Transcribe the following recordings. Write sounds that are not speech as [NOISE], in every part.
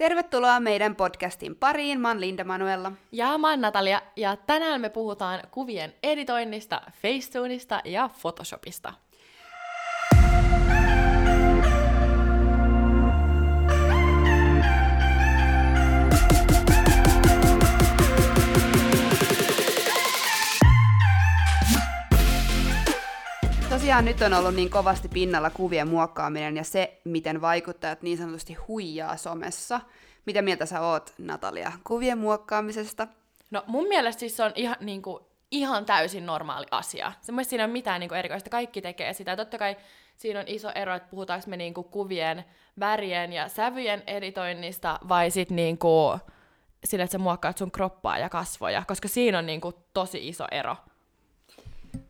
Tervetuloa meidän podcastin pariin. Mä oon Linda Manuella. Ja mä oon Natalia, ja tänään me puhutaan kuvien editoinnista, Facetuneista ja Photoshopista. Tosiaan nyt on ollut niin kovasti pinnalla kuvien muokkaaminen ja se, miten vaikuttajat niin sanotusti huijaa somessa. Mitä mieltä sä oot, Natalia, kuvien muokkaamisesta? No mun mielestä siis se on ihan, niin kuin, ihan täysin normaali asia. Semmoista siinä ei ole mitään niin kuin erikoista. Kaikki tekee sitä. Totta kai siinä on iso ero, että puhutaanko me niin kuin kuvien värien ja sävyjen editoinnista vai sitten niin kuin sillä, että sä muokkaat sun kroppaa ja kasvoja, koska siinä on niin kuin tosi iso ero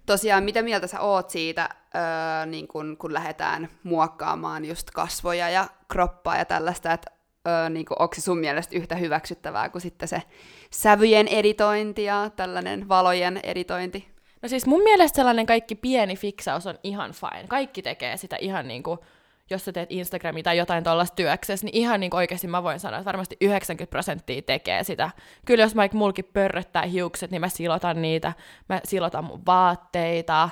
tosiaan, mitä mieltä sä oot siitä, öö, niin kun, kun lähdetään muokkaamaan just kasvoja ja kroppaa ja tällaista, että öö, niin onko se sun mielestä yhtä hyväksyttävää kuin sitten se sävyjen editointi ja tällainen valojen editointi? No siis mun mielestä sellainen kaikki pieni fiksaus on ihan fine. Kaikki tekee sitä ihan niin kuin jos sä teet Instagramia tai jotain tuollaista työksessä, niin ihan niin oikeasti mä voin sanoa, että varmasti 90 prosenttia tekee sitä. Kyllä jos vaikka mulki pörröttää hiukset, niin mä silotan niitä, mä silotan mun vaatteita,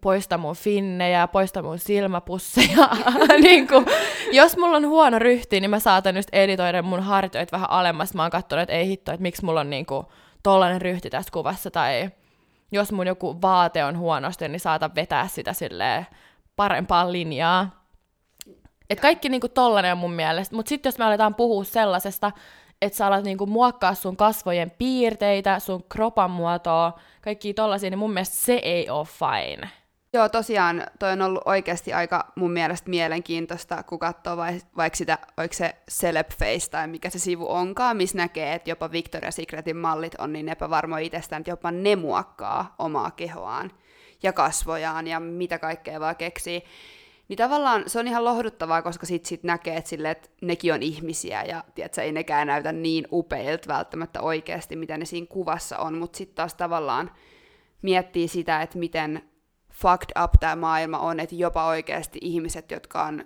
poista mun finnejä, poista mun silmäpusseja. [LAUGHS] niin kuin, jos mulla on huono ryhti, niin mä saatan just editoida mun hartioit vähän alemmas. Mä oon katsonut, että ei hitto, että miksi mulla on niin kuin, tollanen ryhti tässä kuvassa. Tai jos mun joku vaate on huonosti, niin saatan vetää sitä silleen parempaan linjaa. Et kaikki niinku tollanen on mun mielestä. Mutta sitten jos me aletaan puhua sellaisesta, että sä alat niinku muokkaa sun kasvojen piirteitä, sun kropan muotoa, kaikki tollasia, niin mun mielestä se ei ole fine. Joo, tosiaan toi on ollut oikeasti aika mun mielestä mielenkiintoista, kun katsoo vai, vaikka sitä, oiko se Celebface tai mikä se sivu onkaan, missä näkee, että jopa Victoria's Secretin mallit on niin epävarmoja itsestään, että jopa ne muokkaa omaa kehoaan ja kasvojaan ja mitä kaikkea vaan keksii. Niin tavallaan se on ihan lohduttavaa, koska sit, sit näkee, että, sille, että nekin on ihmisiä ja tiedätkö, ei nekään näytä niin upeilta välttämättä oikeasti, mitä ne siinä kuvassa on, mutta sitten taas tavallaan miettii sitä, että miten fucked up tämä maailma on, että jopa oikeasti ihmiset, jotka on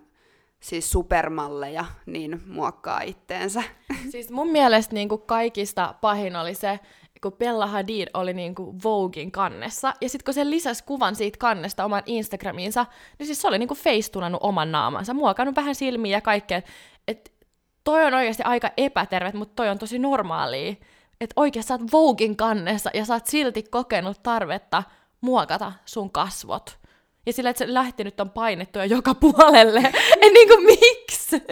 siis supermalleja, niin muokkaa itteensä. Siis mun mielestä niin kuin kaikista pahin oli se, kun Bella Hadid oli niinku Voguein kannessa, ja sitten kun se lisäsi kuvan siitä kannesta oman Instagramiinsa, niin siis se oli niinku facetunannut oman naamansa, muokannut vähän silmiä ja kaikkea. Et toi on oikeasti aika epätervet, mutta toi on tosi normaalia. Että oikeasti sä oot Voguein kannessa ja sä oot silti kokenut tarvetta muokata sun kasvot. Ja sillä, että se lähti nyt on painettu joka puolelle. [LAUGHS] En niinku miksi?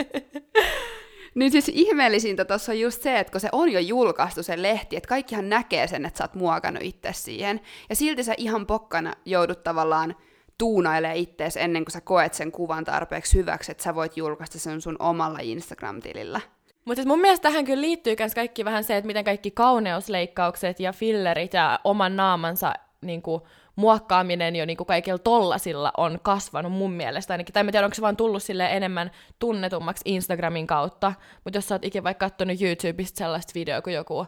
Niin siis ihmeellisintä tuossa on just se, että kun se on jo julkaistu se lehti, että kaikkihan näkee sen, että sä oot muokannut itse siihen. Ja silti sä ihan pokkana joudut tavallaan tuunailee ittees ennen kuin sä koet sen kuvan tarpeeksi hyväksi, että sä voit julkaista sen sun omalla Instagram-tilillä. Mutta mun mielestä tähän kyllä liittyy myös kaikki vähän se, että miten kaikki kauneusleikkaukset ja fillerit ja oman naamansa niin kuin, muokkaaminen jo niin kuin kaikilla tollasilla on kasvanut mun mielestä ainakin. Tai en tiedä, onko se vaan tullut sille enemmän tunnetummaksi Instagramin kautta, mutta jos sä oot ikinä vaikka katsonut YouTubesta sellaista videoa kuin joku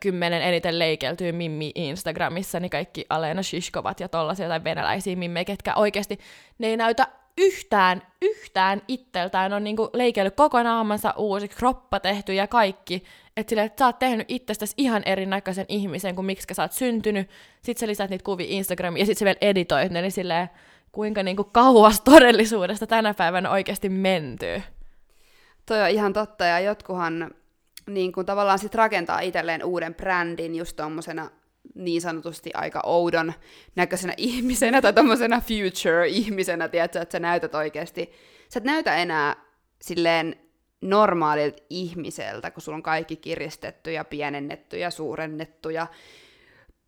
kymmenen eniten leikeltyy mimmi Instagramissa, niin kaikki Alena Shishkovat ja tollasia tai venäläisiä mimmejä, ketkä oikeasti ne ei näytä yhtään, yhtään itseltään on niinku leikellyt koko naamansa uusiksi, kroppa tehty ja kaikki. Että silleen, että sä oot tehnyt itsestäsi ihan erinäköisen ihmisen kuin miksi sä oot syntynyt. Sitten sä lisät niitä kuvia Instagramiin ja sitten sä vielä editoit ne, niin silleen, kuinka niinku kauas todellisuudesta tänä päivänä oikeasti mentyy. Toi on ihan totta, ja jotkuhan niin kuin tavallaan sit rakentaa itselleen uuden brändin just tommosena niin sanotusti aika oudon näköisenä [LAUGHS] ihmisenä tai tommosena future-ihmisenä, tiedätkö, että sä näytät oikeasti, sä et näytä enää silleen normaalilta ihmiseltä, kun sulla on kaikki kiristetty ja pienennetty ja suurennettu ja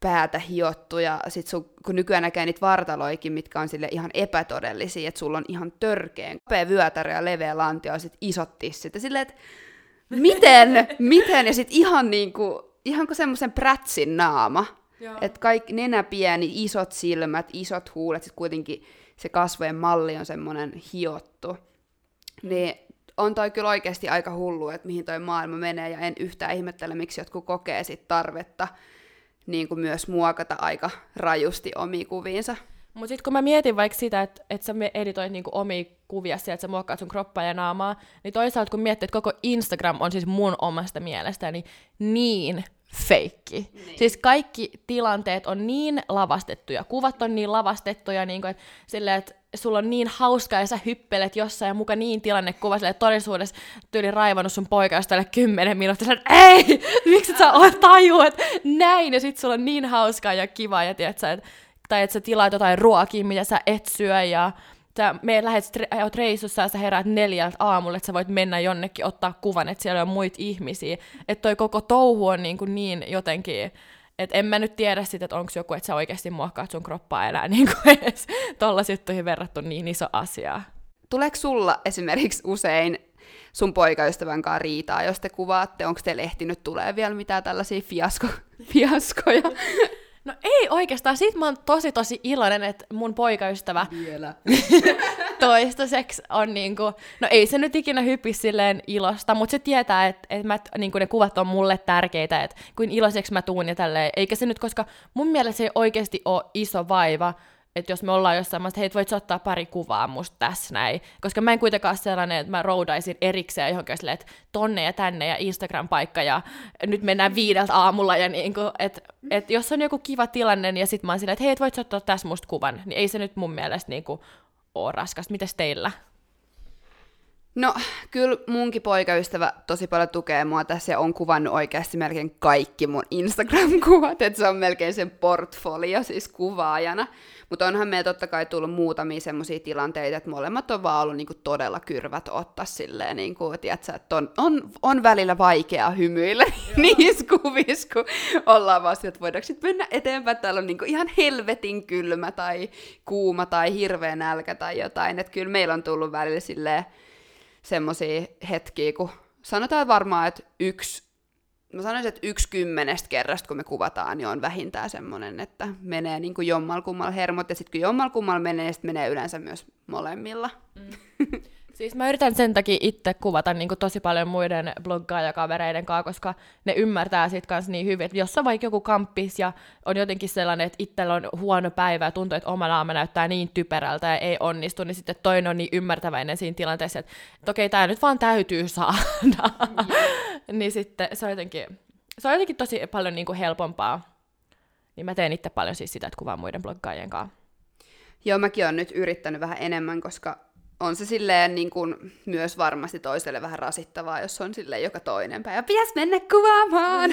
päätä hiottu ja sit sun, kun nykyään näkee niitä vartaloikin, mitkä on sille ihan epätodellisia, että sulla on ihan törkeen kapea vyötärö ja leveä lantio ja sit isot tissit. Ja silleen, että miten, miten? Ja sit ihan niinku, ihan kuin semmoisen prätsin naama, että kaikki nenä pieni, isot silmät, isot huulet, sit kuitenkin se kasvojen malli on semmoinen hiottu. Niin on toi kyllä oikeasti aika hullu, että mihin toi maailma menee, ja en yhtään ihmettele, miksi jotkut kokee sit tarvetta niin kuin myös muokata aika rajusti omiin kuviinsa. Mutta sitten kun mä mietin vaikka sitä, että et sä editoit niinku omia kuvia sieltä, että sä muokkaat sun kroppaa ja naamaa, niin toisaalta kun miettii, että koko Instagram on siis mun omasta mielestäni niin feikki. Niin. Siis kaikki tilanteet on niin lavastettuja, kuvat on niin lavastettuja, niin kuin, että, sille, että sulla on niin hauskaa ja sä hyppelet jossain ja muka niin tilannekuva, sille, että todellisuudessa tyyli raivannut sun poika jostain kymmenen minuuttia, että ei, miksi sä oot taju, että näin, ja sit sulla on niin hauskaa ja kivaa, ja tiedät sä, että, tai että sä tilaat jotain ruokia, mitä sä et syö, ja sä me lähdet tre- oot reissussa ja sä heräät neljältä aamulla, että sä voit mennä jonnekin ottaa kuvan, että siellä on muita ihmisiä. Että toi koko touhu on niin, kuin niin jotenkin, että en mä nyt tiedä sitten, että onko joku, että sä oikeasti muokkaat sun kroppaa elää [LAUGHS] niin kuin edes juttuihin verrattu niin iso asia. Tuleeko sulla esimerkiksi usein sun poikaystävän kanssa riitaa, jos te kuvaatte? Onko teille ehtinyt tulee vielä mitään tällaisia fiasko, [LAUGHS] fiaskoja? No ei oikeastaan. Siitä mä oon tosi tosi iloinen, että mun poikaystävä Vielä. [LAUGHS] toistaiseksi on niinku, no ei se nyt ikinä hypi silleen ilosta, mutta se tietää, että et mä, niinku ne kuvat on mulle tärkeitä, että kuin iloiseksi mä tuun ja tälleen. Eikä se nyt, koska mun mielestä se ei oikeasti ole iso vaiva, että jos me ollaan jossain, että hei, voit ottaa pari kuvaa musta tässä näin, koska mä en kuitenkaan sellainen, että mä roudaisin erikseen johonkin sille, että tonne ja tänne ja Instagram-paikka ja nyt mennään viideltä aamulla ja niin kuin, että et jos on joku kiva tilanne niin ja sit mä oon silleen, että hei, voit ottaa tässä musta kuvan, niin ei se nyt mun mielestä niin kuin ole raskasta. Mites teillä? No, kyllä munkin poikaystävä tosi paljon tukee mua tässä ja on kuvannut oikeasti melkein kaikki mun Instagram-kuvat, että se on melkein sen portfolio siis kuvaajana. Mutta onhan meillä totta kai tullut muutamia semmoisia tilanteita, että molemmat on vaan ollut niinku todella kyrvät ottaa silleen, niinku, tiiätkö, että on, on, on välillä vaikea hymyillä [LAUGHS] niissä kuvissa, kun ollaan vasta, että voidaanko sitten mennä eteenpäin, täällä on niinku ihan helvetin kylmä tai kuuma tai hirveä nälkä tai jotain, että kyllä meillä on tullut välillä silleen semmoisia hetkiä, kun sanotaan varmaan, että yksi mä sanoisin, että yksi kymmenestä kerrasta, kun me kuvataan, niin on vähintään semmoinen, että menee niin jommalla hermot, ja sitten kun jommalla menee, niin sitten menee yleensä myös molemmilla. Mm. [LAUGHS] Siis mä yritän sen takia itse kuvata niin kuin tosi paljon muiden bloggaaja-kavereiden kanssa, koska ne ymmärtää sit kanssa niin hyvin, että jos on vaikka joku kamppis ja on jotenkin sellainen, että itsellä on huono päivä ja tuntuu, että oma naama näyttää niin typerältä ja ei onnistu, niin sitten toinen on niin ymmärtäväinen siinä tilanteessa, että, että okei, tämä nyt vaan täytyy saada. Mm. [LAUGHS] niin sitten se on jotenkin, se on jotenkin tosi paljon niin kuin helpompaa. Niin mä teen itse paljon siis sitä, että kuvaan muiden bloggaajien kanssa. Joo, mäkin olen nyt yrittänyt vähän enemmän, koska on se silleen niin kuin myös varmasti toiselle vähän rasittavaa, jos on silleen joka toinen päivä. Pitäis mennä kuvaamaan!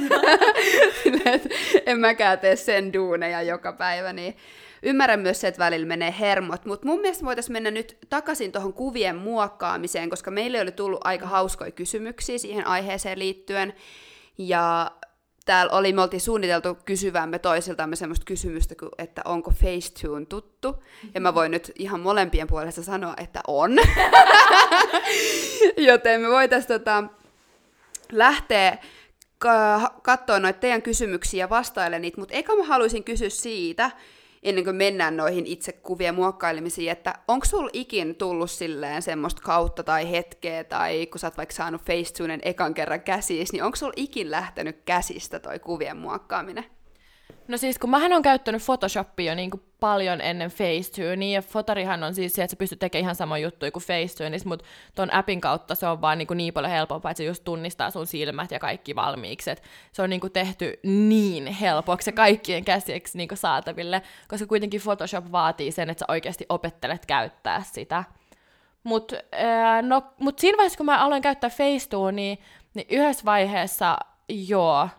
[LAUGHS] silleen, en mäkään tee sen duuneja joka päivä, niin ymmärrän myös se, että välillä menee hermot, mutta mun mielestä voitaisiin mennä nyt takaisin tuohon kuvien muokkaamiseen, koska meille oli tullut aika hauskoja kysymyksiä siihen aiheeseen liittyen. Ja täällä oli, me oltiin suunniteltu kysyvämme toisiltamme semmoista kysymystä, että onko Facetune tuttu. Ja mä voin nyt ihan molempien puolesta sanoa, että on. [LAUGHS] Joten me voitaisiin tota, lähteä katsoa noita teidän kysymyksiä ja vastailla niitä, mutta eikä mä haluaisin kysyä siitä, ennen kuin mennään noihin itse kuvien muokkailemisiin, että onko sulla ikin tullut silleen semmoista kautta tai hetkeä, tai kun sä oot vaikka saanut Facetunen ekan kerran käsissä, niin onko sulla ikin lähtenyt käsistä toi kuvien muokkaaminen? No siis kun mähän on käyttänyt Photoshopia jo niin kuin paljon ennen Facetune, niin ja Fotorihan on siis se, että sä pystyt tekemään ihan sama juttu kuin Facetune, mutta ton appin kautta se on vaan niin, kuin niin paljon helpompaa, että se just tunnistaa sun silmät ja kaikki valmiiksi. Et se on niin kuin tehty niin helpoksi kaikkien käsiksi niin kuin saataville, koska kuitenkin Photoshop vaatii sen, että sä oikeasti opettelet käyttää sitä. Mutta no, mut siinä vaiheessa, kun mä aloin käyttää Facetune, niin, niin yhdessä vaiheessa joo,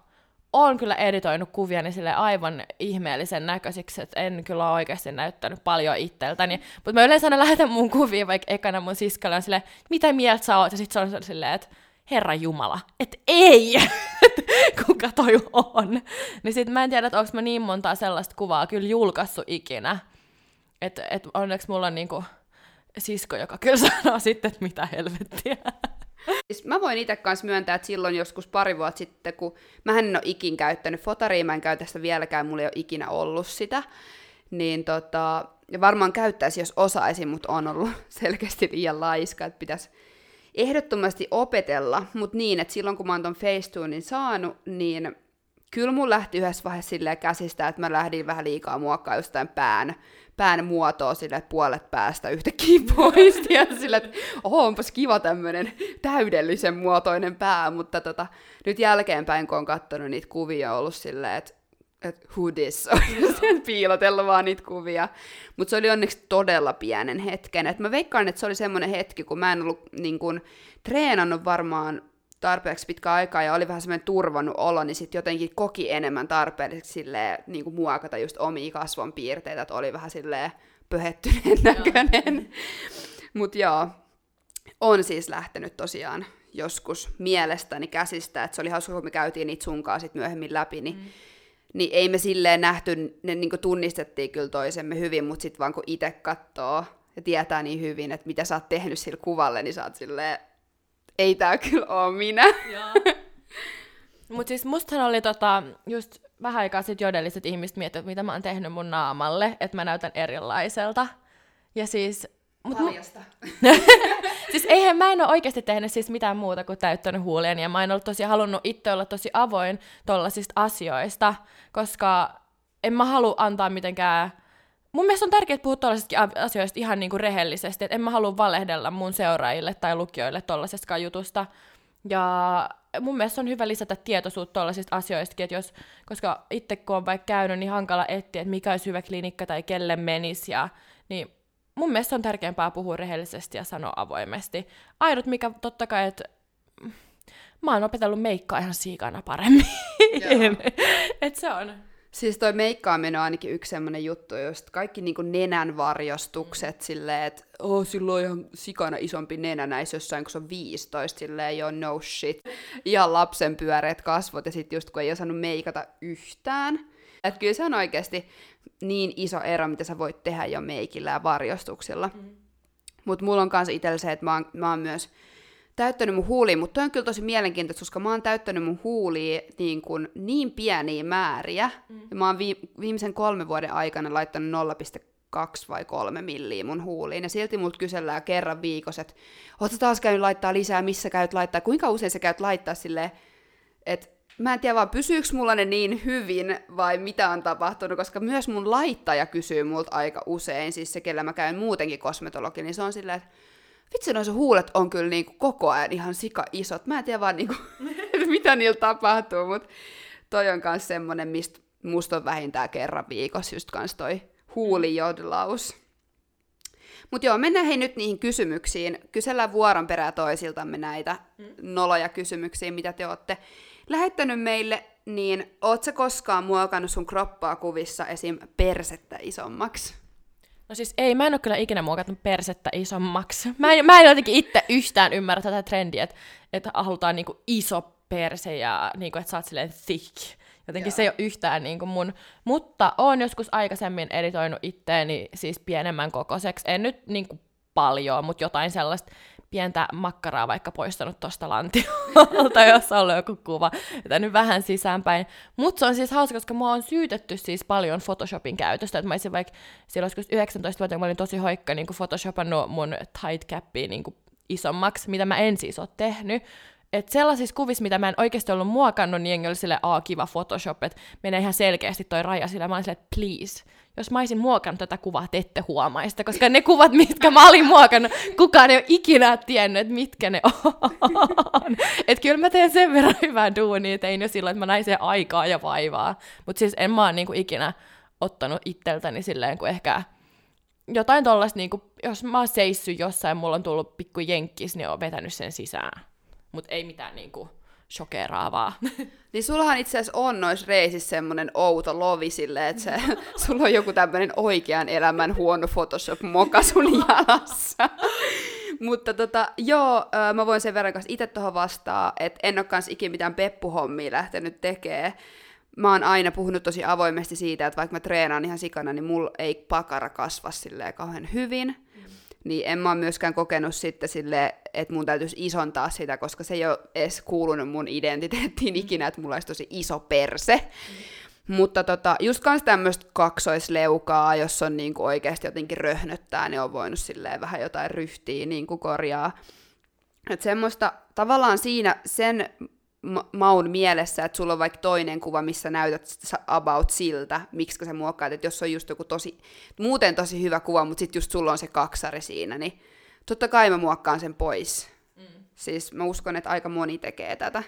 olen kyllä editoinut kuvia niin sille aivan ihmeellisen näköisiksi, että en kyllä oikeasti näyttänyt paljon itseltäni. Mutta mä yleensä aina lähetän mun kuvia vaikka ekana mun siskalle sille, mitä mieltä sä oot? Ja sit se on silleen, että Herra Jumala, että ei, [LAUGHS] kuka toi on. Niin sit mä en tiedä, että onko mä niin montaa sellaista kuvaa kyllä julkaissut ikinä. Että et onneksi mulla on niinku sisko, joka kyllä [LAUGHS] sanoo sitten, että mitä helvettiä. Siis mä voin itse kanssa myöntää, että silloin joskus pari vuotta sitten, kun mä en ole ikin käyttänyt fotaria, mä en käytä sitä vieläkään, mulla ei ole ikinä ollut sitä, niin tota, ja varmaan käyttäisi, jos osaisin, mutta on ollut [LAUGHS] selkeästi liian laiska, että pitäisi ehdottomasti opetella, mutta niin, että silloin kun mä oon ton Facetunein saanut, niin kyllä mun lähti yhdessä vaiheessa silleen käsistä, että mä lähdin vähän liikaa muokkaa jostain pään, pään muotoa sille, puolet päästä yhtäkkiä [LAUGHS] pois. ja sille, että oho, onpas kiva tämmöinen täydellisen muotoinen pää, mutta tota, nyt jälkeenpäin, kun on katsonut niitä kuvia, on ollut silleen, että että who this on, [LAUGHS] piilotellut vaan niitä kuvia. Mutta se oli onneksi todella pienen hetken. Et mä veikkaan, että se oli semmoinen hetki, kun mä en ollut niin kun, treenannut varmaan tarpeeksi pitkä aikaa ja oli vähän semmoinen turvannut olo, niin sitten jotenkin koki enemmän tarpeelliseksi silleen, niin kuin muokata just omia kasvon piirteitä, että oli vähän silleen pöhettyneen [LAUGHS] näköinen. Mutta joo, on siis lähtenyt tosiaan joskus mielestäni käsistä, että se oli hauska, kun me käytiin niitä sunkaa sit myöhemmin läpi, niin, mm. niin ei me silleen nähty, ne niin tunnistettiin kyllä toisemme hyvin, mutta sitten vaan kun itse katsoo ja tietää niin hyvin, että mitä sä oot tehnyt sillä kuvalle, niin sä oot silleen, ei tää kyllä oo minä. Mutta siis mustahan oli tota, just vähän aikaa sitten jodelliset ihmiset miettivät, mitä mä oon tehnyt mun naamalle, että mä näytän erilaiselta. Ja siis... Mut Paljasta. Mu- [LAUGHS] siis eihän mä en ole oikeasti tehnyt siis mitään muuta kuin täyttänyt huulien, ja mä en ollut tosi halunnut itse olla tosi avoin tollasista asioista, koska en mä halua antaa mitenkään mun mielestä on tärkeää puhua tuollaisista asioista ihan niin kuin rehellisesti, että en mä halua valehdella mun seuraajille tai lukijoille tuollaisesta jutusta. Ja mun mielestä on hyvä lisätä tietoisuutta tuollaisista asioista, että jos, koska itse kun on vaikka käynyt, niin hankala etsiä, että mikä olisi hyvä klinikka tai kelle menisi, ja, niin mun mielestä on tärkeämpää puhua rehellisesti ja sanoa avoimesti. Ainut mikä totta kai, että mä oon opetellut meikkaa ihan siikana paremmin. [LAUGHS] että se on. Siis toi meikkaaminen on ainakin yksi semmoinen juttu, just kaikki niinku nenän varjostukset mm. silleen, että oh, sillä on ihan sikana isompi nenä näissä jossain, kun se on 15, silleen joo, no shit. Ihan lapsen pyöreät kasvot ja sitten just kun ei osannut meikata yhtään. Että kyllä se on oikeasti niin iso ero, mitä sä voit tehdä jo meikillä ja varjostuksilla. Mm. Mutta mulla on kanssa itsellä se, että mä oon, mä oon myös täyttänyt mun huuliin, mutta on kyllä tosi mielenkiintoista, koska mä oon täyttänyt mun huuliin niin, kuin niin pieniä määriä, mm. ja mä oon vi- viimeisen kolmen vuoden aikana laittanut 0,2 vai 3 milliä mun huuliin, ja silti multa kysellään kerran viikossa, että ootko taas käynyt laittaa lisää, missä käyt laittaa, kuinka usein sä käyt laittaa silleen, että mä en tiedä vaan pysyykö mulla ne niin hyvin vai mitä on tapahtunut, koska myös mun laittaja kysyy multa aika usein, siis se, kellä mä käyn muutenkin kosmetologi, niin se on silleen, että vitsi noissa huulet on kyllä niinku koko ajan ihan sika isot. Mä en tiedä vaan niinku, [LAUGHS] mitä niillä tapahtuu, mutta toi on myös semmonen, mistä musta on vähintään kerran viikossa just kans toi huulijodlaus. Mutta joo, mennään hei nyt niihin kysymyksiin. Kysellään vuoron perää toisiltamme näitä mm. noloja kysymyksiä, mitä te olette lähettänyt meille, niin oot sä koskaan muokannut sun kroppaa kuvissa esim. persettä isommaksi? No siis ei, mä en ole kyllä ikinä muokannut persettä isommaksi. Mä en, mä en jotenkin itse yhtään ymmärrä tätä trendiä, että, että halutaan niinku iso perse ja niinku, että sä oot silleen thick. Jotenkin Joo. se ei ole yhtään niin kuin mun. Mutta oon joskus aikaisemmin editoinut itteeni siis pienemmän kokoiseksi. En nyt niin kuin paljon, mutta jotain sellaista pientä makkaraa vaikka poistanut tuosta lantiolta, [LAUGHS] jos on ollut joku kuva, nyt vähän sisäänpäin. Mutta se on siis hauska, koska mua on syytetty siis paljon Photoshopin käytöstä, että mä olisin vaikka silloin 19 vuotta, mä olin tosi hoikka niin Photoshopannut mun tight capia niin isommaksi, mitä mä en siis ole tehnyt, että sellaisissa kuvissa, mitä mä en oikeasti ollut muokannut, niin jengi oli sille, aa kiva Photoshop, että menee ihan selkeästi toi raja sillä. Mä olin silleen, please, jos mä olisin muokannut tätä kuvaa, te ette huomaista, koska ne kuvat, [LAUGHS] mitkä mä olin muokannut, kukaan ei ole ikinä tiennyt, että mitkä ne on. [LAUGHS] että kyllä mä teen sen verran hyvää duunia, tein jo silloin, että mä näin sen aikaa ja vaivaa. Mutta siis en mä oon niinku ikinä ottanut itseltäni silleen, kun ehkä jotain tollaista, niinku, jos mä oon seissyt jossain, mulla on tullut pikku jenkkis, niin oon vetänyt sen sisään mutta ei mitään niinku shokeraavaa. [LAUGHS] Niin sullahan itse asiassa on noissa reisissä semmoinen outo lovi sille, että se, [LAUGHS] sulla on joku tämmöinen oikean elämän huono Photoshop-moka sun jalassa. [LAUGHS] Mutta tota, joo, mä voin sen verran kanssa itse tuohon vastaa, että en ole kanssa ikinä mitään peppuhommia lähtenyt tekemään. Mä oon aina puhunut tosi avoimesti siitä, että vaikka mä treenaan ihan sikana, niin mulla ei pakara kasva silleen kauhean hyvin. Niin en mä myöskään kokenut sitten sille, että mun täytyisi isontaa sitä, koska se ei ole edes kuulunut mun identiteettiin mm. ikinä, että mulla olisi tosi iso perse. Mm. Mutta tota, just kans tämmöistä kaksoisleukaa, jos on niinku oikeasti jotenkin röhnöttää, niin on voinut silleen vähän jotain ryhtiä niinku korjaa. Että semmoista tavallaan siinä sen ma- maun mielessä, että sulla on vaikka toinen kuva, missä näytät about siltä, miksi sä muokkaat, että jos on just joku tosi, muuten tosi hyvä kuva, mutta sitten just sulla on se kaksari siinä, niin totta kai mä muokkaan sen pois. Mm. Siis mä uskon, että aika moni tekee tätä.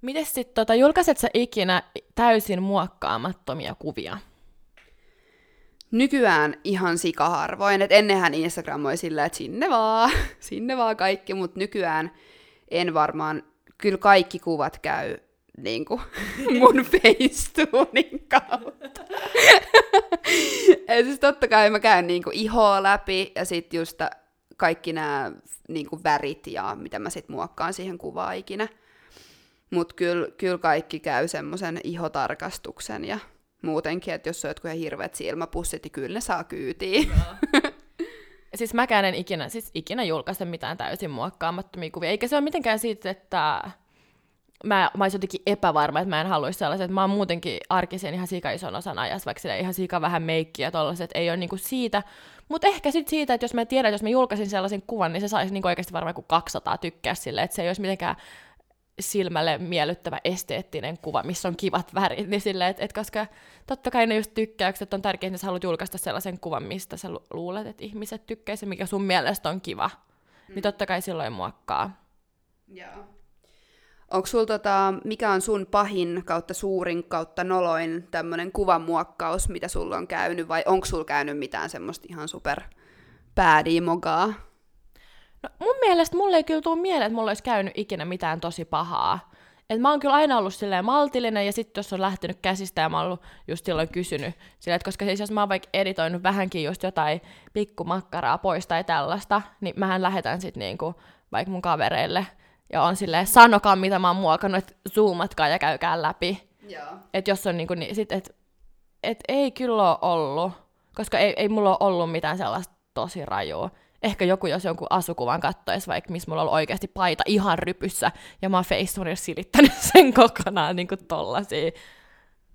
Miten sitten, tota, julkaiset sä ikinä täysin muokkaamattomia kuvia? Nykyään ihan sikaharvoin, että ennenhän Instagram oli sillä, että sinne vaan, [LAUGHS] sinne vaan kaikki, mutta nykyään en varmaan, kyllä kaikki kuvat käy niin kuin, [LAUGHS] mun [LAUGHS] Facetunein kautta. [LAUGHS] ja siis totta kai mä käyn niin kuin, ihoa läpi ja sitten just kaikki nämä niin kuin, värit ja mitä mä sitten muokkaan siihen kuvaan ikinä. Mutta kyllä, kyl kaikki käy semmoisen ihotarkastuksen ja muutenkin, että jos on jotkut hirveät silmäpussit, niin kyllä ne saa kyytiin. Siis mäkään en ikinä, siis ikinä julkaista mitään täysin muokkaamattomia kuvia. Eikä se ole mitenkään siitä, että mä, mä olisin jotenkin epävarma, että mä en haluaisi sellaisen, että mä oon muutenkin arkisin ihan sika ison osan ajassa, vaikka ihan sika vähän meikkiä tollaset, ei ole niinku siitä. Mutta ehkä sitten siitä, että jos mä tiedän, että jos mä julkaisin sellaisen kuvan, niin se saisi niinku oikeasti varmaan kuin 200 tykkää sille, että se ei olisi mitenkään silmälle miellyttävä esteettinen kuva, missä on kivat värit, niin silleen, että et koska totta kai ne just tykkäykset on tärkeää, että sä haluat julkaista sellaisen kuvan, mistä sä luulet, että ihmiset tykkäisivät, mikä sun mielestä on kiva, mm. niin totta kai silloin muokkaa. Joo. Onko sul tota, mikä on sun pahin kautta suurin kautta noloin tämmöinen kuvanmuokkaus, mitä sulla on käynyt, vai onko sulla käynyt mitään semmoista ihan super päädiimogaa? No mun mielestä mulle ei kyllä tule mieleen, että mulla olisi käynyt ikinä mitään tosi pahaa. Et mä oon kyllä aina ollut silleen maltillinen, ja sitten jos on lähtenyt käsistä, ja mä oon ollut just silloin kysynyt, sillä, että koska siis jos mä oon vaikka editoinut vähänkin just jotain pikkumakkaraa pois tai tällaista, niin mähän lähetän sitten niinku vaikka mun kavereille, ja on silleen, sanokaa mitä mä oon muokannut, että zoomatkaa ja käykää läpi. Että jos on niinku, niin sit, et, et ei kyllä ole ollut, koska ei, ei mulla ole ollut mitään sellaista tosi rajua ehkä joku, jos jonkun asukuvan kattoisi, vaikka missä mulla on oikeasti paita ihan rypyssä, ja mä oon silittänyt [LAUGHS] sen kokonaan niin kuin tollasia.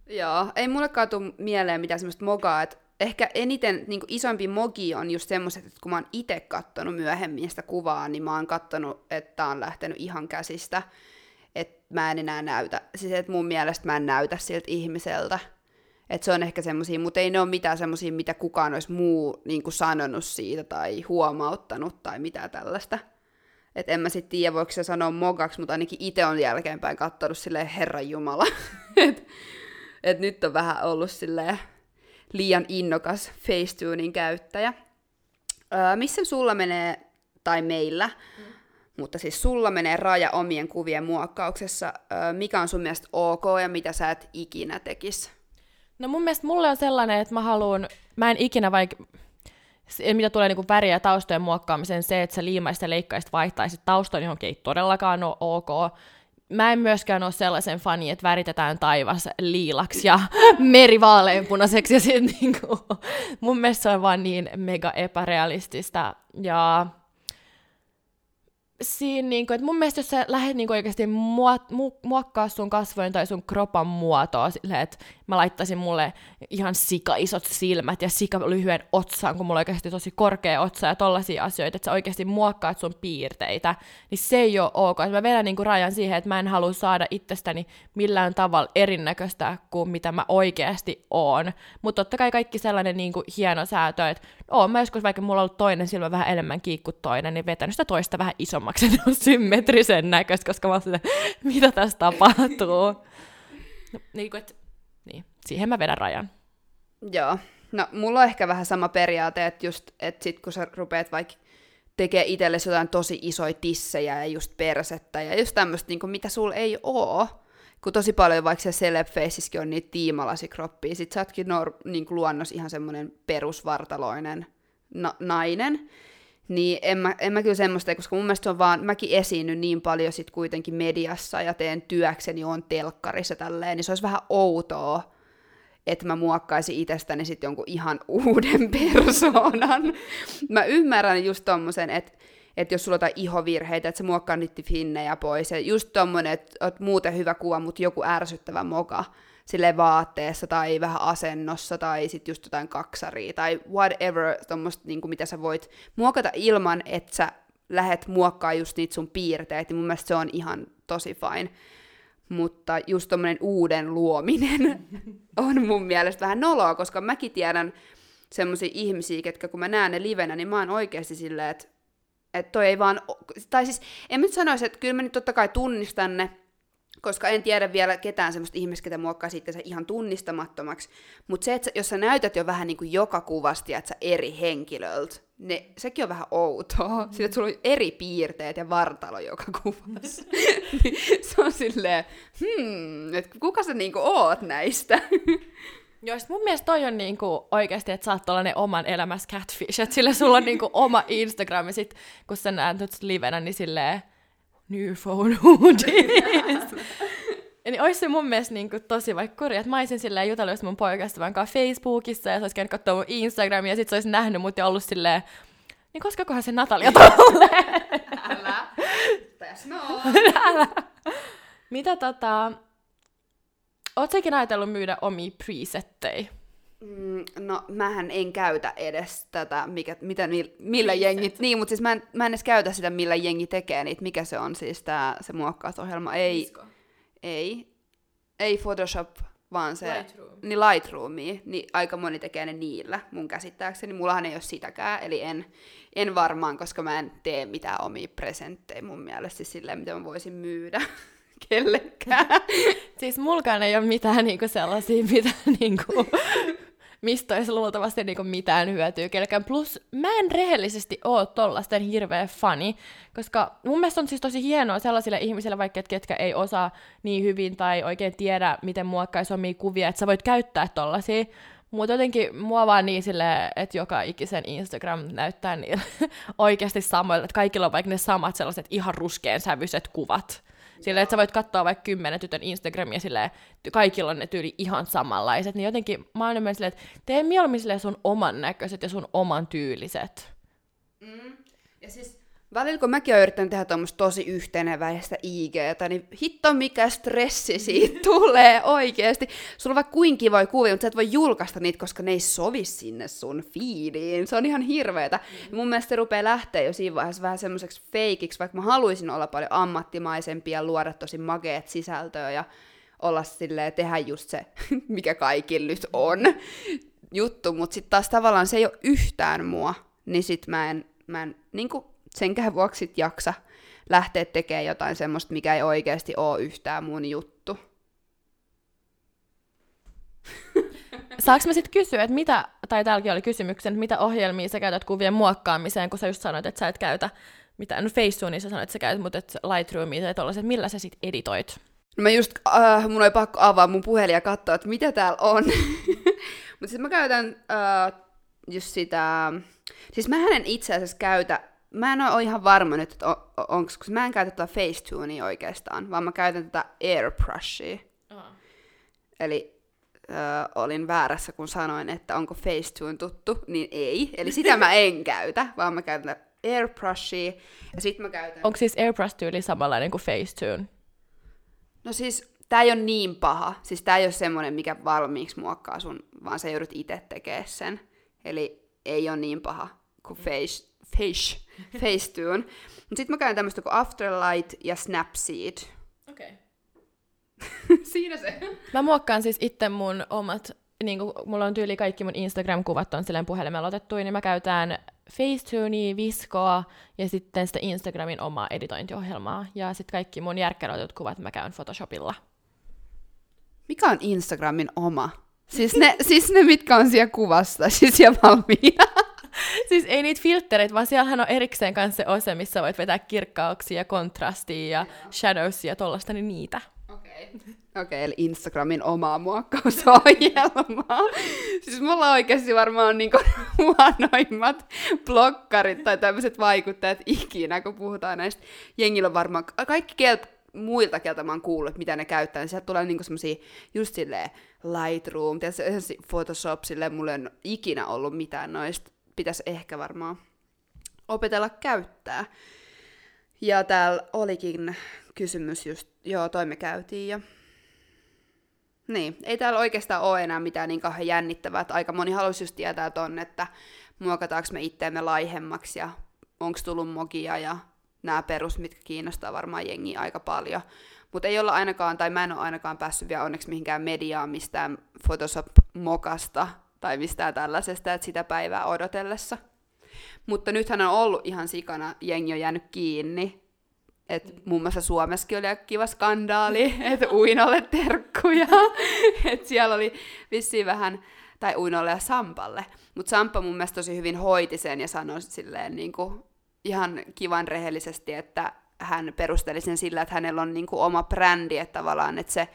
Joo, ei mullekaan tule mieleen mitään semmoista mogaa, että ehkä eniten niin kuin isompi mogi on just semmoiset, että kun mä oon itse kattonut myöhemmin sitä kuvaa, niin mä oon kattonut, että on lähtenyt ihan käsistä, että mä en enää näytä, siis että mun mielestä mä en näytä siltä ihmiseltä, et se on ehkä semmoisia, mutta ei ne ole mitään semmoisia, mitä kukaan olisi muu niin kuin sanonut siitä tai huomauttanut tai mitä tällaista. Et en mä sitten tiedä, voiko se sanoa mogaksi, mutta ainakin itse on jälkeenpäin katsonut silleen Herran Jumala. [LAUGHS] et, et nyt on vähän ollut silleen liian innokas Facetunein käyttäjä. Öö, missä sulla menee, tai meillä, mm. mutta siis sulla menee raja omien kuvien muokkauksessa. Öö, mikä on sun mielestä ok ja mitä sä et ikinä tekisi? No mun mielestä mulle on sellainen, että mä haluan, mä en ikinä vaikka, mitä tulee niinku väriä ja taustojen muokkaamiseen, se, että sä liimaisit ja leikkaisit vaihtaisit taustan johonkin ei todellakaan ole ok. Mä en myöskään ole sellaisen fani, että väritetään taivas liilaksi ja [LAUGHS] meri vaaleanpunaiseksi. Ja sit, niinku, mun mielestä se on vaan niin mega epärealistista. Ja siinä, niin kuin, että mun mielestä jos sä lähdet niin kuin oikeasti muot, mu, muokkaa sun kasvojen tai sun kropan muotoa silleen, että mä laittaisin mulle ihan sika isot silmät ja sika lyhyen otsaan, kun mulla on oikeasti tosi korkea otsa ja tollaisia asioita, että sä oikeasti muokkaat sun piirteitä, niin se ei ole ok. Mä vedän niin kuin rajan siihen, että mä en halua saada itsestäni millään tavalla erinäköistä kuin mitä mä oikeasti oon. Mutta totta kai kaikki sellainen niin kuin hieno säätö, että oon mä joskus vaikka mulla on ollut toinen silmä vähän enemmän kiikku toinen, niin vetänyt sitä toista vähän isommaksi, että [LAUGHS] on symmetrisen näköistä, koska mä sitä, mitä tässä tapahtuu. No, niin kuin, että niin, siihen mä vedän rajan. Joo. No, mulla on ehkä vähän sama periaate, että just, että sit kun sä rupeat vaikka tekee itsellesi jotain tosi isoja tissejä ja just persettä ja just tämmöistä, niin mitä sulla ei oo, kun tosi paljon vaikka se celeb on niitä tiimalasikroppia, sit sä ootkin nor, niin luonnos ihan semmoinen perusvartaloinen na- nainen, niin en mä, en mä kyllä semmoista, koska mun mielestä on vaan, mäkin esiinnyn niin paljon sit kuitenkin mediassa ja teen työkseni, on telkkarissa tälleen, niin se olisi vähän outoa, että mä muokkaisin itsestäni sitten jonkun ihan [LAUGHS] uuden persoonan. mä ymmärrän just tommosen, että että jos sulla on ihovirheitä, että sä muokkaa niitä finnejä pois, ja just tommonen, että oot muuten hyvä kuva, mutta joku ärsyttävä moka, sille vaatteessa tai vähän asennossa tai sitten just jotain kaksaria tai whatever tommoista, niin kuin mitä sä voit muokata ilman, että sä lähet muokkaa just niitä sun piirteitä, niin mun mielestä se on ihan tosi fine. Mutta just tommonen uuden luominen [LAUGHS] on mun mielestä vähän noloa, koska mäkin tiedän semmoisia ihmisiä, ketkä kun mä näen ne livenä, niin mä oon oikeasti silleen, että että toi ei vaan, tai siis en nyt sanoisi, että kyllä mä nyt totta kai tunnistan ne, koska en tiedä vielä ketään semmoista ihmistä, ketä muokkaa sitten se ihan tunnistamattomaksi. Mutta se, että jos sä näytät jo vähän niin kuin joka kuvasti, että sä eri henkilöltä, ne, sekin on vähän outoa. Mm. Sillä, että sulla on eri piirteet ja vartalo joka kuvassa. [LAUGHS] Niin se on silleen, hmm, että kuka sä niinku oot näistä? Joo, mun mielestä toi on niinku oikeasti, että sä oot tollanen oman elämässä catfish, että sille sulla on niinku oma Instagram, ja sit kun sä näet nyt livenä, niin silleen, new phone hoodies. [LAUGHS] Eli olisi se mun mielestä niin kuin, tosi vaikka kurja, että mä olisin silleen jutellut mun poikaystävän kanssa Facebookissa ja se olisi käynyt katsoa mun Instagramia ja sit se olisi nähnyt mut ja ollut silleen, niin koska kohan se Natalia [LAUGHS] tolle? Älä. [LAUGHS] Älä. Mitä tota, oot säkin ajatellut myydä omia presettejä? Mm, no, mähän en käytä edes tätä, mikä, mitä, millä Preset. jengit, niin, mutta siis mä en, mä en edes käytä sitä, millä jengi tekee niitä, mikä se on siis tää, se muokkausohjelma, ei, Misko? ei, ei Photoshop, vaan se, Lightroom. niin Lightroomia, niin aika moni tekee ne niillä, mun käsittääkseni, mullahan ei ole sitäkään, eli en, en varmaan, koska mä en tee mitään omia presenttejä mun mielestä, siis silleen, mitä mä voisin myydä [LAUGHS] kellekään. siis mulkaan ei ole mitään niinku sellaisia, mitä niinku [LAUGHS] mistä olisi luultavasti niinku mitään hyötyä kellekään. Plus mä en rehellisesti oo tollasten hirveä fani, koska mun mielestä on siis tosi hienoa sellaisille ihmisille, vaikka et, ketkä ei osaa niin hyvin tai oikein tiedä, miten muokkaisi omia kuvia, että sä voit käyttää tollasia. Mutta jotenkin mua vaan niin sille, että joka ikisen Instagram näyttää niin [LAUGHS] oikeasti samoille, että kaikilla on vaikka ne samat sellaiset ihan ruskean sävyiset kuvat. Silleen, että sä voit katsoa vaikka kymmenen tytön Instagramia silleen, kaikilla on ne tyyli ihan samanlaiset, niin jotenkin mä oon silleen, että tee mieluummin sun oman näköiset ja sun oman tyyliset. Mm. Ja siis välillä kun mäkin oon yrittänyt tehdä tuommoista tosi yhteneväistä IGtä, niin hitto mikä stressi siitä [LAUGHS] tulee oikeesti. Sulla on vaikka kuin kivoja kuvia, mutta sä et voi julkaista niitä, koska ne ei sovi sinne sun feediin. Se on ihan hirveetä. Mm. Ja mun mielestä se rupeaa lähteä jo siinä vaiheessa vähän semmoiseksi feikiksi, vaikka mä haluaisin olla paljon ammattimaisempi ja luoda tosi mageet sisältöä ja olla silleen, tehdä just se, [LAUGHS] mikä kaikilla nyt on juttu, mutta sitten taas tavallaan se ei ole yhtään mua, niin sit mä en, mä en niin kuin senkään vuoksi sit jaksa lähteä tekemään jotain semmoista, mikä ei oikeasti ole yhtään mun juttu. Saanko mä sitten kysyä, että mitä, tai täälläkin oli kysymyksen, että mitä ohjelmia sä käytät kuvien muokkaamiseen, kun sä just sanoit, että sä et käytä mitään, no Facetuneissa sä sanoit, että sä käytät, mutta et Lightroomia tai tollaset, millä sä sit editoit? No mä just, uh, mun oli pakko avaa mun puhelin ja katsoa, että mitä täällä on. [LAUGHS] mutta siis mä käytän uh, just sitä, siis mä en itse asiassa käytä mä en ole ihan varma nyt, että on, onko, koska mä en käytä tätä Facetunea oikeastaan, vaan mä käytän tätä Airbrushia. Uh. Eli ö, olin väärässä, kun sanoin, että onko Facetune tuttu, niin ei. Eli sitä mä [LAUGHS] en käytä, vaan mä käytän Airbrushia, ja sit mä käytän... Onko siis Airbrush-tyyli samanlainen kuin Facetune? No siis, tää ei ole niin paha. Siis tää ei ole semmonen, mikä valmiiksi muokkaa sun, vaan sä joudut itse tekemään sen. Eli ei ole niin paha kuin Face, Face, Facetune. Mutta sitten mä käyn tämmöistä kuin Afterlight ja Snapseed. Okei. Okay. [LAUGHS] Siinä se. Mä muokkaan siis itse mun omat, niin kuin mulla on tyyli kaikki mun Instagram-kuvat on silleen puhelimella otettu, niin mä käytän Facetunea, Viskoa ja sitten sitä Instagramin omaa editointiohjelmaa. Ja sitten kaikki mun järkkäröityt kuvat mä käyn Photoshopilla. Mikä on Instagramin oma? Siis ne, [LAUGHS] siis ne mitkä on siellä kuvasta, siis siellä valmiina. [LAUGHS] siis ei niitä filtreitä, vaan siellähän on erikseen kanssa se osa, missä voit vetää kirkkauksia ja kontrastia ja shadowsia ja tollaista, niin niitä. Okei. Okay. Okei, okay, eli Instagramin omaa muokkausohjelmaa. siis mulla oikeasti varmaan niin [LAUGHS] huonoimmat blokkarit tai tämmöiset vaikuttajat ikinä, kun puhutaan näistä. Jengillä on varmaan kaikki kelt, muilta, keltä mä oon kuullut, mitä ne käyttää, niin sieltä tulee niinku semmosia just silleen Lightroom, tietysti Photoshop, silleen mulla ei ole ikinä ollut mitään noista pitäisi ehkä varmaan opetella käyttää. Ja täällä olikin kysymys just, joo, toi me käytiin ja niin, ei täällä oikeastaan ole enää mitään niin kauhean jännittävää, että aika moni haluaisi just tietää ton, että muokataanko me itteemme laihemmaksi ja onko tullut mokia ja nämä perus, mitkä kiinnostaa varmaan jengi aika paljon. Mutta ei olla ainakaan, tai mä en ole ainakaan päässyt vielä onneksi mihinkään mediaan mistään Photoshop-mokasta tai mistään tällaisesta, että sitä päivää odotellessa. Mutta nythän on ollut ihan sikana, jengi on jäänyt kiinni. Et mm. muun muassa Suomessakin oli kiva skandaali, [LAUGHS] että Uinolle terkkuja. [LAUGHS] et siellä oli vissiin vähän, tai Uinolle ja Sampalle. Mutta Sampa mun mielestä tosi hyvin hoiti sen ja sanoi silleen niin kuin ihan kivan rehellisesti, että hän perusteli sen sillä, että hänellä on niin kuin oma brändi, että tavallaan, että se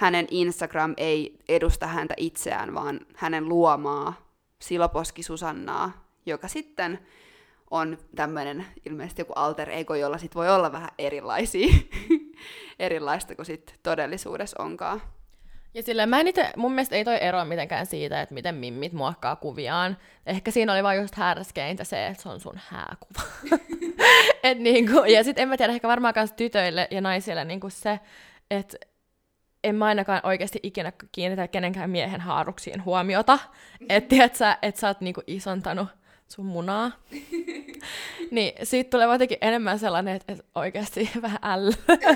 hänen Instagram ei edusta häntä itseään, vaan hänen luomaa Siloposki Susannaa, joka sitten on tämmöinen ilmeisesti joku alter ego, jolla sit voi olla vähän erilaisia, [LAUGHS] erilaista kuin sit todellisuudessa onkaan. Ja sillä mä en ite, mun mielestä ei toi ero mitenkään siitä, että miten mimmit muokkaa kuviaan. Ehkä siinä oli vaan just härskeintä se, että se on sun hääkuva. [LAUGHS] Et niinku, ja sitten en mä tiedä, ehkä varmaan myös tytöille ja naisille niinku se, että en mä ainakaan oikeasti ikinä kiinnitä kenenkään miehen haaruksiin huomiota. Että et sä, et sä oot niinku isontanut sun munaa. [LAUGHS] niin siitä tulee jotenkin enemmän sellainen, että, et oikeasti [LAUGHS] vähän äl.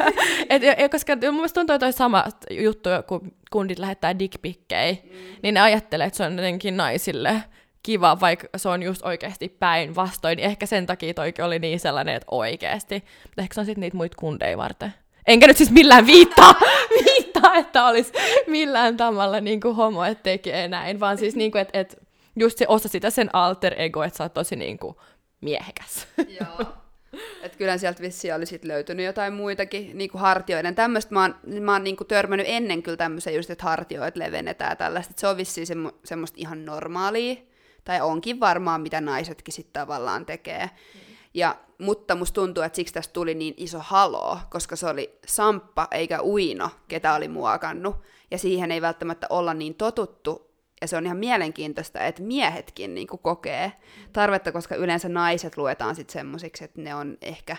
[LAUGHS] et, ja, koska mun mielestä tuntuu toi sama juttu, kun kundit lähettää dickpikkejä, mm. niin ne ajattelee, että se on jotenkin naisille kiva, vaikka se on just oikeasti päinvastoin. Ehkä sen takia toikin oli niin sellainen, että oikeasti. Mutta ehkä se on sitten niitä muita kundeja varten. Enkä nyt siis millään viittaa, [LAUGHS] viittaa että olisi millään tavalla niin kuin homo, että tekee näin, vaan siis niin kuin, että, että just se osa sitä sen alter ego, että sä oot tosi niin kuin miehekäs. [LAUGHS] Joo. Että kyllä sieltä vissiin oli sit löytynyt jotain muitakin niin kuin hartioiden. Tämmöistä mä oon, mä oon niin kuin törmännyt ennen kyllä tämmöisen just, että hartioit levennetään tällaista. Että se on vissiin semmo, semmoista ihan normaalia. Tai onkin varmaan, mitä naisetkin sitten tavallaan tekee. Mm. Ja, mutta musta tuntuu, että siksi tästä tuli niin iso haloo, koska se oli Samppa eikä Uino, ketä oli muokannut. Ja siihen ei välttämättä olla niin totuttu, ja se on ihan mielenkiintoista, että miehetkin niin kokee tarvetta, koska yleensä naiset luetaan sitten semmoisiksi, että ne on ehkä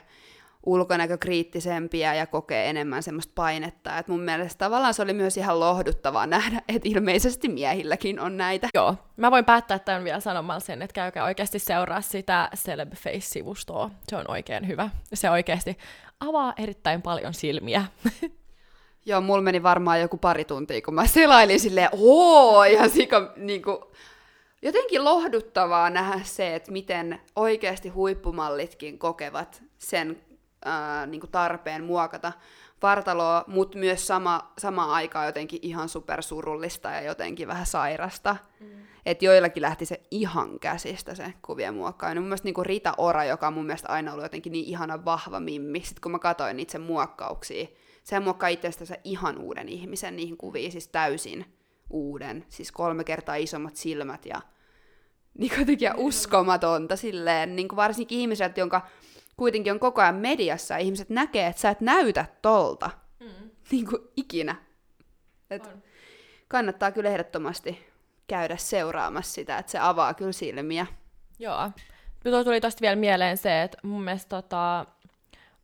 ulkonäkökriittisempiä ja kokee enemmän semmoista painetta. Et mun mielestä tavallaan se oli myös ihan lohduttavaa [LAUGHS] nähdä, että ilmeisesti miehilläkin on näitä. Joo, mä voin päättää tämän vielä sanomalla sen, että käykää oikeasti seuraa sitä Celebface-sivustoa. Se on oikein hyvä. Se oikeasti avaa erittäin paljon silmiä. [LAUGHS] Joo, mulla meni varmaan joku pari tuntia, kun mä selailin silleen, oo, ihan sika, niinku, jotenkin lohduttavaa nähdä se, että miten oikeasti huippumallitkin kokevat sen ää, niin kuin tarpeen muokata vartaloa, mutta myös sama, sama aikaa jotenkin ihan supersurullista ja jotenkin vähän sairasta. Mm. Että joillakin lähti se ihan käsistä se kuvien muokkaaminen. Mun mielestä niin kuin Rita Ora, joka on mun mielestä aina ollut jotenkin niin ihana vahva mimmi, sitten kun mä katsoin niitä sen muokkauksia, sehän muokkaa itsestänsä ihan uuden ihmisen niihin kuviin, siis täysin uuden. Siis kolme kertaa isommat silmät ja niin jotenkin uskomatonta silleen, niin kuin varsinkin ihmiseltä, jonka kuitenkin on koko ajan mediassa ja ihmiset näkee, että sä et näytä tolta. Mm. Niin kuin ikinä. Et kannattaa kyllä ehdottomasti käydä seuraamassa sitä, että se avaa kyllä silmiä. Joo. Tuo tuli tosta vielä mieleen se, että mun mielestä tota,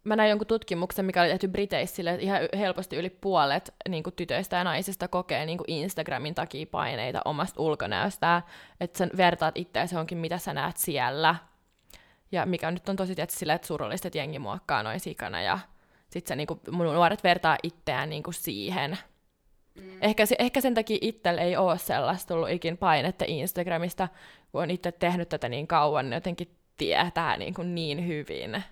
mä näin jonkun tutkimuksen, mikä oli tehty Briteissä että ihan helposti yli puolet niin kuin tytöistä ja naisista kokee niin kuin Instagramin takia paineita omasta ulkonäöstään, että sen vertaat itseäsi johonkin, mitä sä näet siellä, ja mikä nyt on tosi tietysti sillä, että surullista, että jengi muokkaa noin sikana ja sitten se niinku, mun nuoret vertaa itseään niinku siihen. Mm. Ehkä, se, ehkä sen takia itsellä ei ole sellaista tullut ikin painetta Instagramista, kun on itse tehnyt tätä niin kauan, niin jotenkin tietää niin, kuin niin hyvin.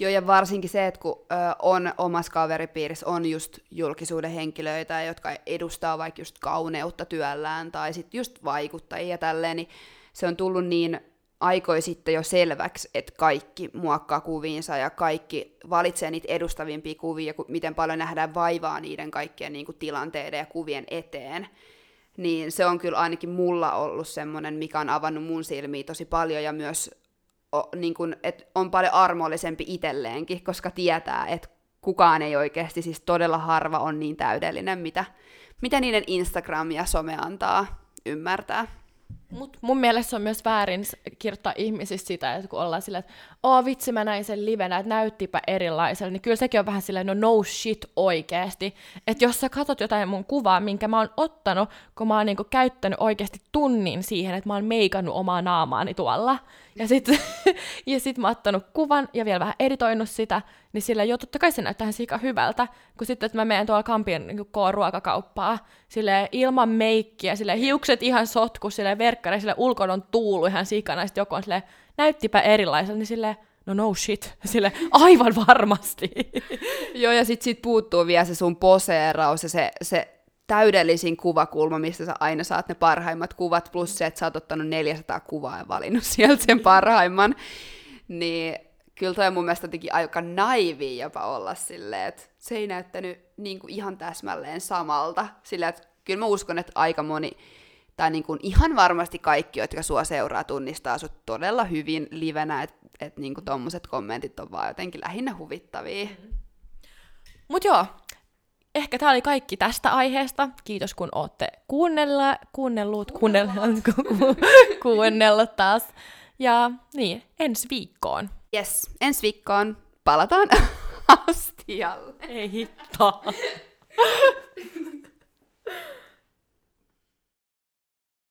Joo, ja varsinkin se, että kun ö, on omassa kaveripiirissä on just julkisuuden henkilöitä, jotka edustaa vaikka just kauneutta työllään, tai sitten just vaikuttajia ja tälleen, niin se on tullut niin aikoi sitten jo selväksi, että kaikki muokkaa kuviinsa ja kaikki valitsee niitä edustavimpia kuvia, miten paljon nähdään vaivaa niiden kaikkien niin kuin, tilanteiden ja kuvien eteen. Niin se on kyllä ainakin mulla ollut semmoinen, mikä on avannut mun silmiä tosi paljon ja myös o, niin kuin, että on paljon armollisempi itselleenkin, koska tietää, että kukaan ei oikeasti, siis todella harva on niin täydellinen, mitä, mitä niiden Instagram ja some antaa ymmärtää. Mut mun mielestä se on myös väärin kirjoittaa ihmisistä sitä, että kun ollaan silleen, että oo vitsi mä näin sen livenä, että näyttipä erilaisella, niin kyllä sekin on vähän silleen, no no shit oikeesti. Että jos sä katot jotain mun kuvaa, minkä mä oon ottanut, kun mä oon niinku käyttänyt oikeasti tunnin siihen, että mä oon meikannut omaa naamaani tuolla, ja sit, [LAUGHS] ja sit mä ottanut kuvan ja vielä vähän editoinut sitä, niin sillä jo totta kai se näyttää sika hyvältä, kun sitten, että mä menen tuolla Kampien niin ruokakauppaa, sille ilman meikkiä, sille hiukset ihan sotku, sille verkkari, sille ulkon on tuulu ihan sikana, sitten joku on sille näyttipä erilaiselta, niin sille no no shit, [LAUGHS] sille aivan varmasti. [LAUGHS] Joo, ja sit siitä puuttuu vielä se sun poseeraus ja se, se täydellisin kuvakulma, mistä sä aina saat ne parhaimmat kuvat, plus se, että sä oot ottanut 400 kuvaa ja valinnut [LAUGHS] sieltä sen parhaimman. Niin kyllä toi on mun mielestä jotenkin aika naivi jopa olla silleen, että se ei näyttänyt niin kuin ihan täsmälleen samalta. Silleen, että kyllä mä uskon, että aika moni, tai niin kuin ihan varmasti kaikki, jotka sua seuraa, tunnistaa sut todella hyvin livenä, että et niin kuin tommoset kommentit on vaan jotenkin lähinnä huvittavia. Mut joo, ehkä tämä oli kaikki tästä aiheesta. Kiitos kun ootte kuunnella, kuunnellut, kuunnellut, [LAUGHS] ku, kuunnellut taas. Ja niin, ensi viikkoon. Yes, ensi viikkoon palataan [LAUGHS] astialle. Ei hittoa. [LAUGHS]